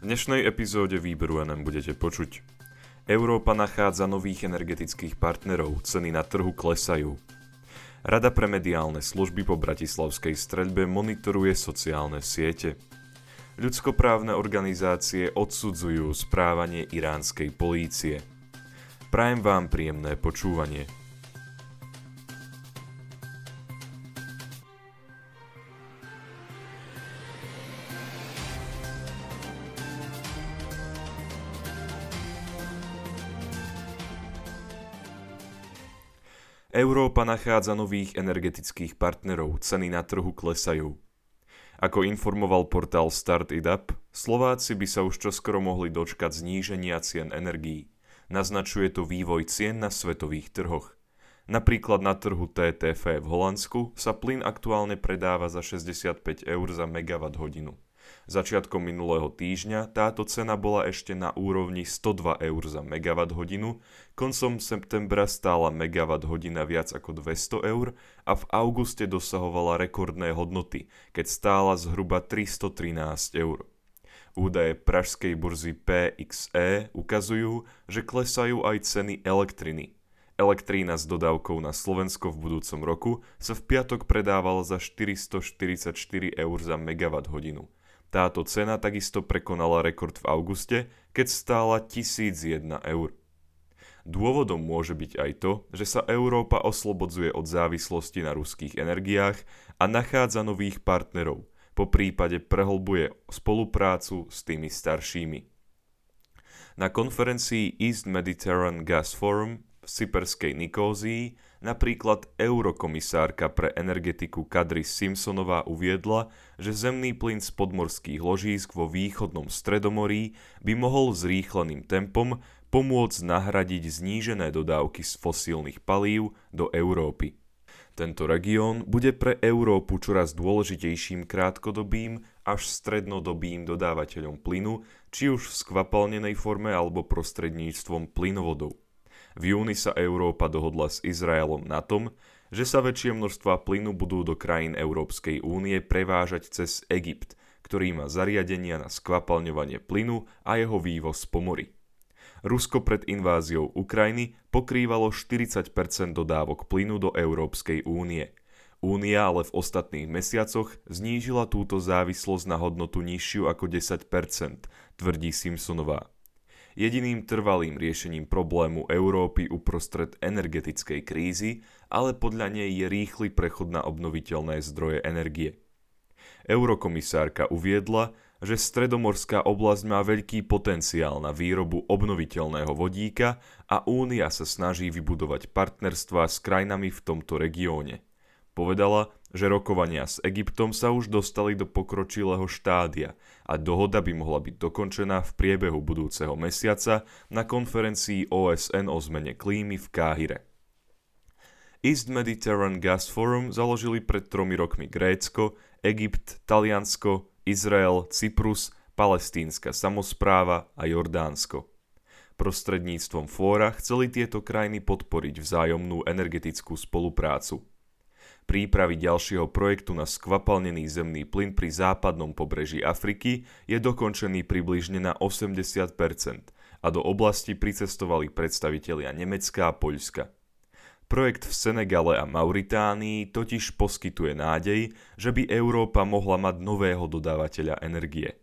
V dnešnej epizóde výberu NM budete počuť. Európa nachádza nových energetických partnerov, ceny na trhu klesajú. Rada pre mediálne služby po bratislavskej streľbe monitoruje sociálne siete. Ľudskoprávne organizácie odsudzujú správanie iránskej polície. Prajem vám príjemné počúvanie. Európa nachádza nových energetických partnerov, ceny na trhu klesajú. Ako informoval portál Start It Up, Slováci by sa už čoskoro mohli dočkať zníženia cien energií. Naznačuje to vývoj cien na svetových trhoch. Napríklad na trhu TTF v Holandsku sa plyn aktuálne predáva za 65 eur za megawatt hodinu. Začiatkom minulého týždňa táto cena bola ešte na úrovni 102 eur za megawatt hodinu, koncom septembra stála megawatt hodina viac ako 200 eur a v auguste dosahovala rekordné hodnoty, keď stála zhruba 313 eur. Údaje pražskej burzy PXE ukazujú, že klesajú aj ceny elektriny. Elektrína s dodávkou na Slovensko v budúcom roku sa v piatok predávala za 444 eur za megawatt hodinu. Táto cena takisto prekonala rekord v auguste, keď stála 1001 eur. Dôvodom môže byť aj to, že sa Európa oslobodzuje od závislosti na ruských energiách a nachádza nových partnerov, po prípade prehlbuje spoluprácu s tými staršími. Na konferencii East Mediterranean Gas Forum v cyperskej Nikózii Napríklad eurokomisárka pre energetiku Kadri Simpsonová uviedla, že zemný plyn z podmorských ložísk vo východnom Stredomorí by mohol zrýchleným tempom pomôcť nahradiť znížené dodávky z fosílnych palív do Európy. Tento región bude pre Európu čoraz dôležitejším krátkodobým až strednodobým dodávateľom plynu, či už v skvapalnenej forme alebo prostredníctvom plynovodov. V júni sa Európa dohodla s Izraelom na tom, že sa väčšie množstva plynu budú do krajín Európskej únie prevážať cez Egypt, ktorý má zariadenia na skvapalňovanie plynu a jeho vývoz po mori. Rusko pred inváziou Ukrajiny pokrývalo 40% dodávok plynu do Európskej únie. Únia ale v ostatných mesiacoch znížila túto závislosť na hodnotu nižšiu ako 10% tvrdí Simpsonová. Jediným trvalým riešením problému Európy uprostred energetickej krízy ale podľa nej je rýchly prechod na obnoviteľné zdroje energie. Eurokomisárka uviedla, že stredomorská oblasť má veľký potenciál na výrobu obnoviteľného vodíka a Únia sa snaží vybudovať partnerstva s krajinami v tomto regióne. Povedala, že rokovania s Egyptom sa už dostali do pokročilého štádia a dohoda by mohla byť dokončená v priebehu budúceho mesiaca na konferencii OSN o zmene klímy v Káhire. East Mediterranean Gas Forum založili pred tromi rokmi Grécko, Egypt, Taliansko, Izrael, Cyprus, Palestínska samozpráva a Jordánsko. Prostredníctvom fóra chceli tieto krajiny podporiť vzájomnú energetickú spoluprácu prípravy ďalšieho projektu na skvapalnený zemný plyn pri západnom pobreží Afriky je dokončený približne na 80% a do oblasti pricestovali predstavitelia Nemecka a Poľska. Projekt v Senegale a Mauritánii totiž poskytuje nádej, že by Európa mohla mať nového dodávateľa energie.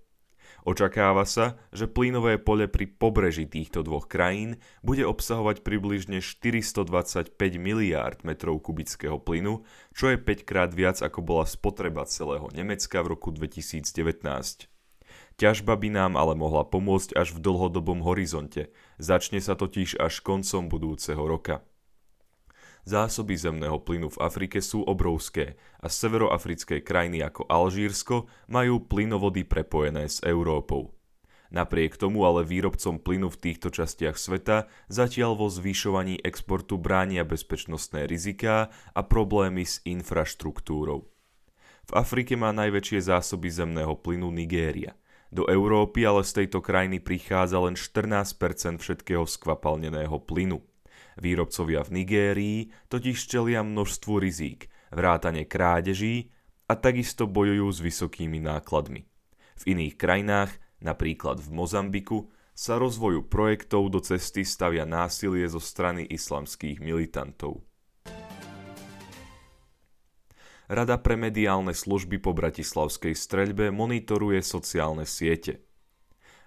Očakáva sa, že plynové pole pri pobreží týchto dvoch krajín bude obsahovať približne 425 miliárd metrov kubického plynu, čo je 5 krát viac ako bola spotreba celého Nemecka v roku 2019. Ťažba by nám ale mohla pomôcť až v dlhodobom horizonte, začne sa totiž až koncom budúceho roka. Zásoby zemného plynu v Afrike sú obrovské a severoafrické krajiny ako Alžírsko majú plynovody prepojené s Európou. Napriek tomu ale výrobcom plynu v týchto častiach sveta zatiaľ vo zvyšovaní exportu bránia bezpečnostné riziká a problémy s infraštruktúrou. V Afrike má najväčšie zásoby zemného plynu Nigéria. Do Európy ale z tejto krajiny prichádza len 14% všetkého skvapalneného plynu. Výrobcovia v Nigérii totiž čelia množstvu rizík, vrátane krádeží a takisto bojujú s vysokými nákladmi. V iných krajinách Napríklad v Mozambiku sa rozvoju projektov do cesty stavia násilie zo strany islamských militantov. Rada pre mediálne služby po bratislavskej streľbe monitoruje sociálne siete.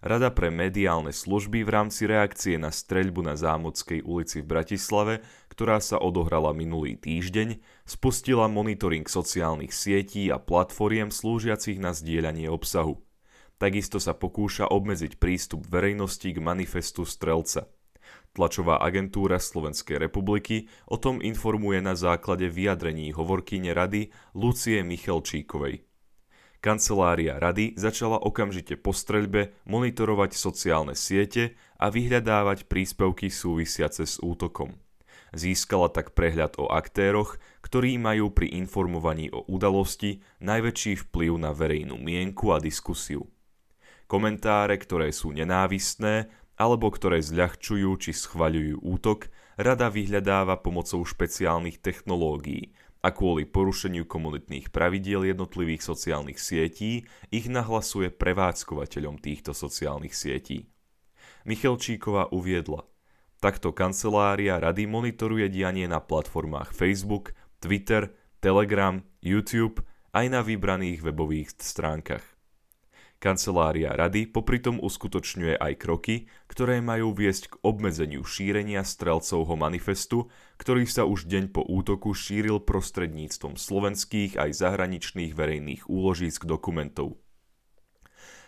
Rada pre mediálne služby v rámci reakcie na streľbu na Zámodskej ulici v Bratislave, ktorá sa odohrala minulý týždeň, spustila monitoring sociálnych sietí a platformiem slúžiacich na zdieľanie obsahu. Takisto sa pokúša obmedziť prístup verejnosti k manifestu strelca – Tlačová agentúra Slovenskej republiky o tom informuje na základe vyjadrení hovorkyne rady Lucie Michalčíkovej. Kancelária rady začala okamžite po streľbe monitorovať sociálne siete a vyhľadávať príspevky súvisiace s útokom. Získala tak prehľad o aktéroch, ktorí majú pri informovaní o udalosti najväčší vplyv na verejnú mienku a diskusiu. Komentáre, ktoré sú nenávistné alebo ktoré zľahčujú či schvaľujú útok, rada vyhľadáva pomocou špeciálnych technológií a kvôli porušeniu komunitných pravidiel jednotlivých sociálnych sietí ich nahlasuje prevádzkovateľom týchto sociálnych sietí. Michalčíková uviedla, takto kancelária rady monitoruje dianie na platformách Facebook, Twitter, Telegram, YouTube aj na vybraných webových stránkach. Kancelária rady popritom uskutočňuje aj kroky, ktoré majú viesť k obmedzeniu šírenia strelcovho manifestu, ktorý sa už deň po útoku šíril prostredníctvom slovenských aj zahraničných verejných úložísk dokumentov.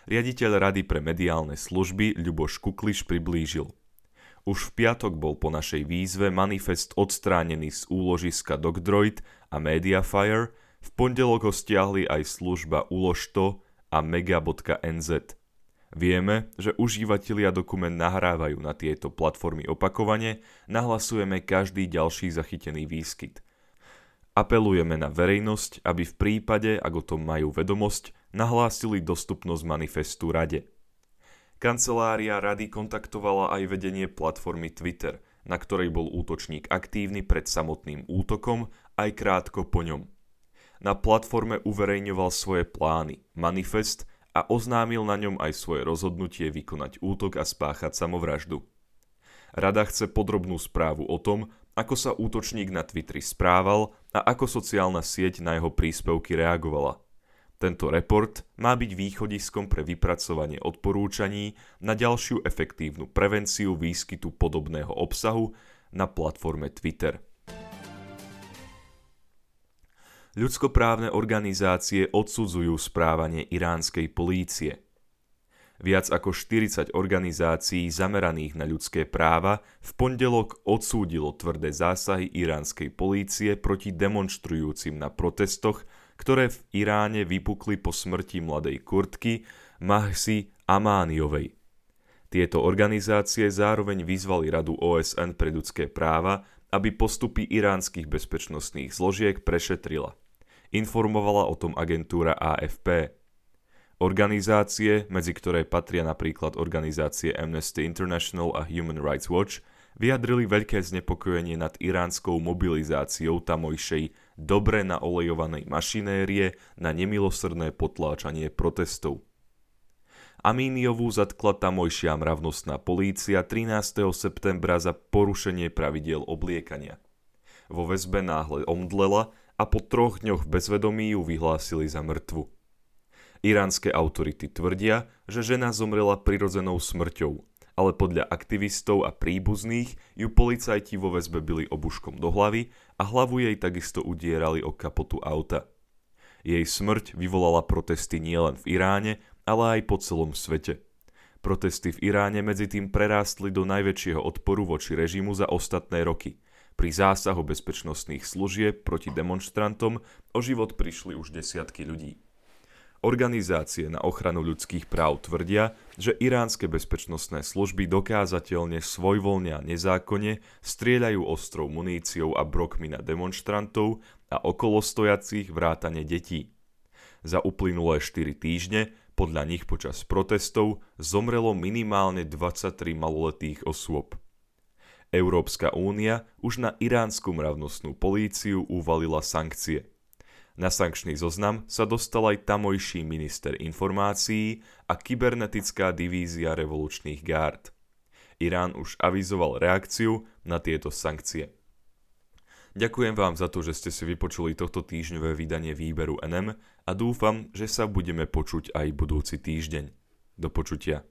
Riaditeľ Rady pre mediálne služby Ľuboš Kukliš priblížil. Už v piatok bol po našej výzve manifest odstránený z úložiska Dogdroid a Mediafire, v pondelok ho stiahli aj služba Uložto a mega.nz. Vieme, že užívateľia dokument nahrávajú na tieto platformy opakovane, nahlasujeme každý ďalší zachytený výskyt. Apelujeme na verejnosť, aby v prípade, ak o tom majú vedomosť, nahlásili dostupnosť manifestu Rade. Kancelária Rady kontaktovala aj vedenie platformy Twitter, na ktorej bol útočník aktívny pred samotným útokom aj krátko po ňom na platforme uverejňoval svoje plány, manifest a oznámil na ňom aj svoje rozhodnutie vykonať útok a spáchať samovraždu. Rada chce podrobnú správu o tom, ako sa útočník na Twitteri správal a ako sociálna sieť na jeho príspevky reagovala. Tento report má byť východiskom pre vypracovanie odporúčaní na ďalšiu efektívnu prevenciu výskytu podobného obsahu na platforme Twitter. Ľudskoprávne organizácie odsudzujú správanie iránskej polície. Viac ako 40 organizácií zameraných na ľudské práva v pondelok odsúdilo tvrdé zásahy iránskej polície proti demonstrujúcim na protestoch, ktoré v Iráne vypukli po smrti mladej kurtky Mahsi Amániovej. Tieto organizácie zároveň vyzvali Radu OSN pre ľudské práva, aby postupy iránskych bezpečnostných zložiek prešetrila informovala o tom agentúra AFP. Organizácie, medzi ktoré patria napríklad organizácie Amnesty International a Human Rights Watch, vyjadrili veľké znepokojenie nad iránskou mobilizáciou tamojšej dobre naolejovanej mašinérie na nemilosrdné potláčanie protestov. Amíniovú zatkla tamojšia mravnostná polícia 13. septembra za porušenie pravidiel obliekania. Vo väzbe náhle omdlela a po troch dňoch bezvedomí ju vyhlásili za mŕtvu. Iránske autority tvrdia, že žena zomrela prirodzenou smrťou, ale podľa aktivistov a príbuzných ju policajti vo väzbe byli obuškom do hlavy a hlavu jej takisto udierali o kapotu auta. Jej smrť vyvolala protesty nielen v Iráne, ale aj po celom svete. Protesty v Iráne medzi tým prerástli do najväčšieho odporu voči režimu za ostatné roky – pri zásahu bezpečnostných služieb proti demonstrantom o život prišli už desiatky ľudí. Organizácie na ochranu ľudských práv tvrdia, že iránske bezpečnostné služby dokázateľne svojvoľne a nezákonne strieľajú ostrou muníciou a brokmi na demonstrantov a okolostojacích vrátane detí. Za uplynulé 4 týždne podľa nich počas protestov zomrelo minimálne 23 maloletých osôb. Európska únia už na iránsku mravnostnú políciu uvalila sankcie. Na sankčný zoznam sa dostal aj tamojší minister informácií a kybernetická divízia revolučných gárd. Irán už avizoval reakciu na tieto sankcie. Ďakujem vám za to, že ste si vypočuli tohto týždňové vydanie výberu NM a dúfam, že sa budeme počuť aj budúci týždeň. Do počutia.